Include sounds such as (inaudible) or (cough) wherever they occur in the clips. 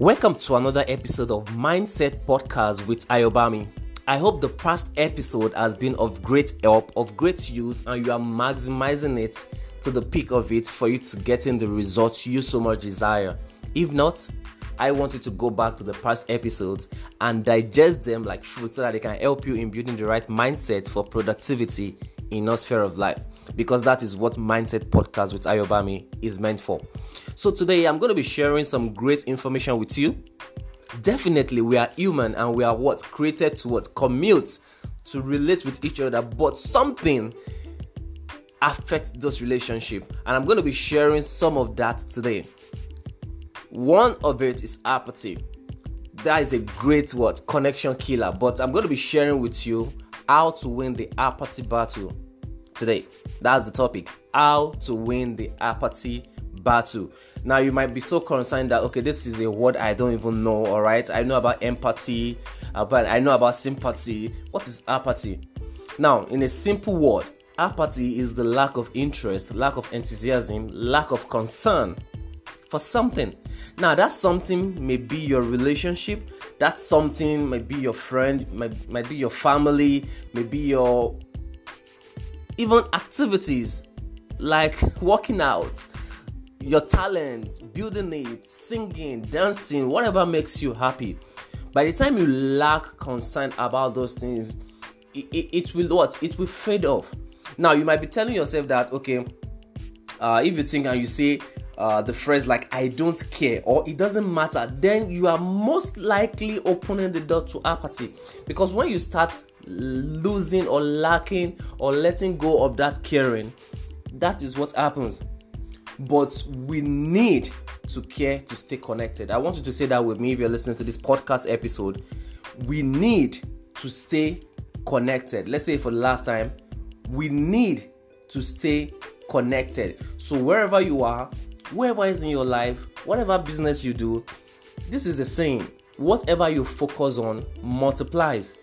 Welcome to another episode of Mindset Podcast with Ayobami. I hope the past episode has been of great help, of great use, and you are maximizing it to the peak of it for you to get in the results you so much desire. If not, I want you to go back to the past episodes and digest them like food so that they can help you in building the right mindset for productivity in your sphere of life because that is what Mindset Podcast with Ayobami is meant for. So today I'm going to be sharing some great information with you. Definitely, we are human and we are what created to what commute to relate with each other, but something affects those relationship, and I'm going to be sharing some of that today. One of it is apathy. That is a great what connection killer, but I'm going to be sharing with you how to win the apathy battle today. That's the topic how to win the apathy battle. Now, you might be so concerned that okay, this is a word I don't even know. All right, I know about empathy, uh, but I know about sympathy. What is apathy? Now, in a simple word, apathy is the lack of interest, lack of enthusiasm, lack of concern for something. Now, that something may be your relationship, that something might be your friend, might, might be your family, maybe your even activities like working out, your talent, building it, singing, dancing, whatever makes you happy. By the time you lack concern about those things, it, it, it will what? It will fade off. Now you might be telling yourself that okay, uh, if you think and you say uh, the phrase like I don't care or it doesn't matter, then you are most likely opening the door to apathy. Because when you start losing or lacking or letting go of that caring, that is what happens. But we need to care to stay connected. I want you to say that with me if you're listening to this podcast episode. We need to stay connected. Let's say for the last time, we need to stay connected. So wherever you are, wherever is in your life, whatever business you do, this is the saying whatever you focus on multiplies.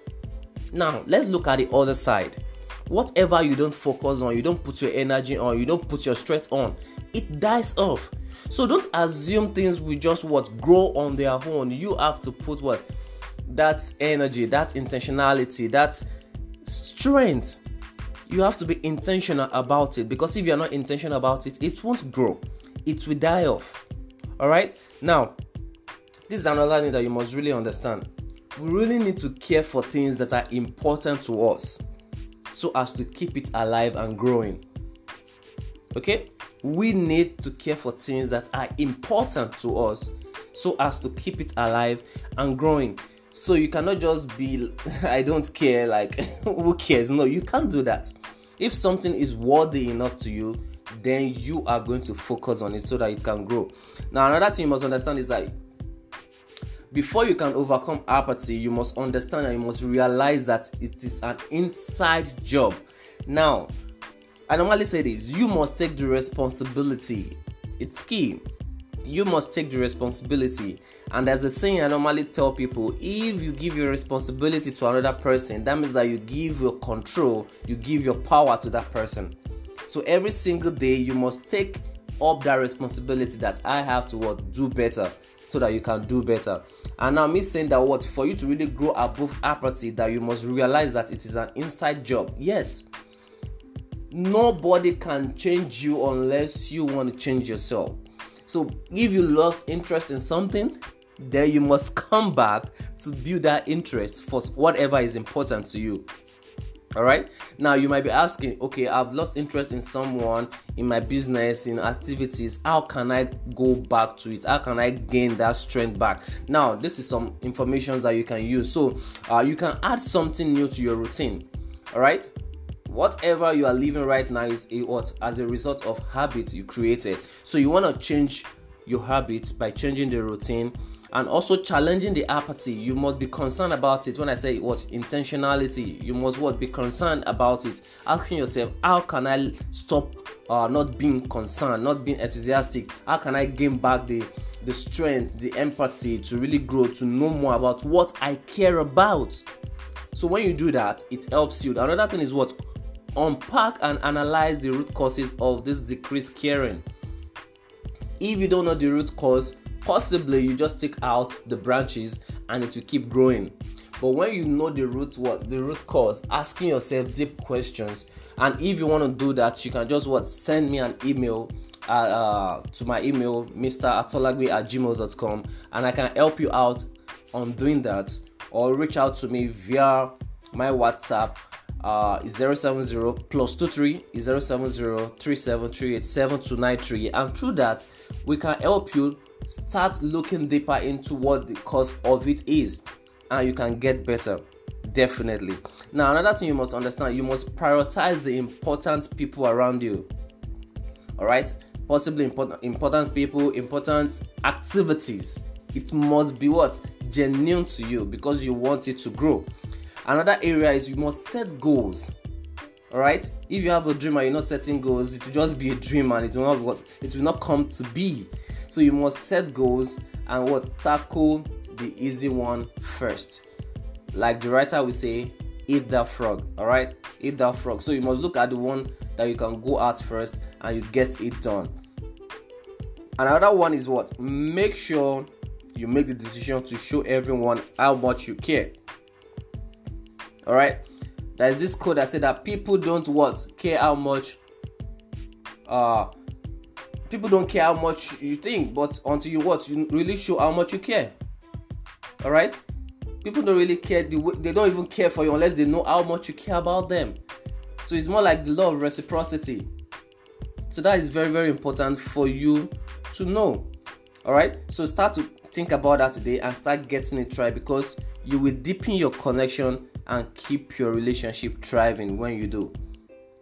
Now, let's look at the other side. Whatever you don't focus on, you don't put your energy on, you don't put your strength on, it dies off. So don't assume things will just what grow on their own. You have to put what that energy, that intentionality, that strength. You have to be intentional about it because if you're not intentional about it, it won't grow. It will die off. All right. Now, this is another thing that you must really understand we really need to care for things that are important to us so as to keep it alive and growing. Okay? We need to care for things that are important to us so as to keep it alive and growing. So you cannot just be, (laughs) I don't care, like, (laughs) who cares? No, you can't do that. If something is worthy enough to you, then you are going to focus on it so that it can grow. Now, another thing you must understand is that before you can overcome apathy, you must understand and you must realize that it is an inside job. Now, I normally say this you must take the responsibility. It's key. You must take the responsibility. And as a saying, I normally tell people if you give your responsibility to another person, that means that you give your control, you give your power to that person. So every single day, you must take up that responsibility that I have to what do better so that you can do better. And now me saying that what for you to really grow above apathy, that you must realize that it is an inside job. Yes. Nobody can change you unless you want to change yourself. So if you lost interest in something, then you must (laughs) come back to build that interest for whatever is important to you. All right. Now you might be asking, okay, I've lost interest in someone, in my business, in activities. How can I go back to it? How can I gain that strength back? Now, this is some information that you can use. So, uh, you can add something new to your routine. All right. Whatever you are living right now is a what as a result of habits you created. So you want to change your habits by changing the routine and also challenging the apathy. You must be concerned about it. When i say what? Intentionality. You must what? Be concerned about it. Asking yourself how can i stop uh, not being concerned not being enthusiastic? How can i gain back the the strength the empathy to really grow to know more about what i care about? So when you do that it helps you. Another thing is what? Unpack and analyze the root causes of this decreased caring if you don't know the root cause Possibly you just take out the branches and it will keep growing. But when you know the root what the root cause, asking yourself deep questions, and if you want to do that, you can just what send me an email uh, uh, to my email, Mr. Atolagbe at gmail.com, and I can help you out on doing that, or reach out to me via my WhatsApp uh, is 070 plus 23 is 070 and through that we can help you start looking deeper into what the cause of it is and you can get better. Definitely. Now another thing you must understand you must prioritize the important people around you. All right? Possibly important important people important activities. It must be what? Genuine to you because you want it to grow Another area is you must set goals. Alright? If you have a dream and you're not setting goals, it will just be a dream and it will not what it will not come to be. So you must set goals and what tackle the easy one first. Like the writer will say, eat that frog. Alright? Eat that frog. So you must look at the one that you can go at first and you get it done. Another one is what? Make sure you make the decision to show everyone how much you care. All right. There's this code that said that people don't what care how much. Uh, people don't care how much you think, but until you what you really show how much you care. All right. People don't really care. They don't even care for you unless they know how much you care about them. So it's more like the law of reciprocity. So that is very very important for you to know. All right. So start to think about that today and start getting it right because you will deepen your connection and keep your relationship thriving when you do.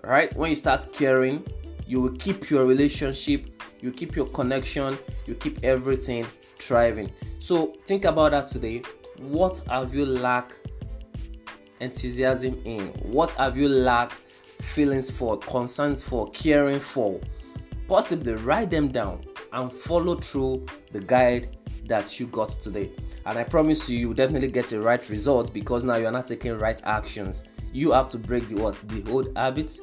Right? When you start caring, you will keep your relationship, you keep your connection, you keep everything thriving. So think about that today. What have you lacked enthusiasm in? What have you lacked feelings for, concerns for, caring for? Possibly write them down and follow through the guide that you got today. And I promise you, you will definitely get a right result because now you're not taking right actions. You have to break the what the old habits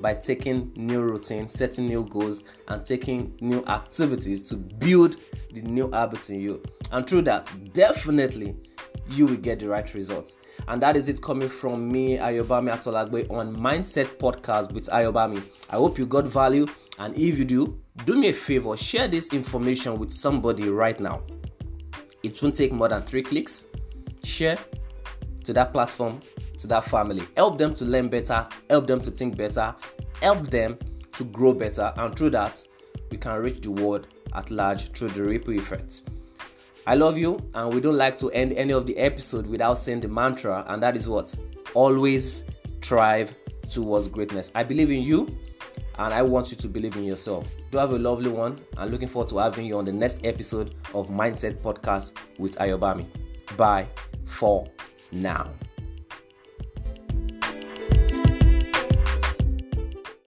by taking new routines, setting new goals, and taking new activities to build the new habits in you. And through that, definitely you will get the right results. And that is it coming from me, Ayobami Atolagbe, on Mindset Podcast with Ayobami. I hope you got value, and if you do, do me a favor, share this information with somebody right now. It won't take more than three clicks. Share to that platform, to that family. Help them to learn better, help them to think better, help them to grow better, and through that, we can reach the world at large through the ripple effect. I love you, and we don't like to end any of the episode without saying the mantra, and that is what? Always strive towards greatness. I believe in you, and I want you to believe in yourself. Do have a lovely one and looking forward to having you on the next episode of Mindset Podcast with Ayobami. Bye for now.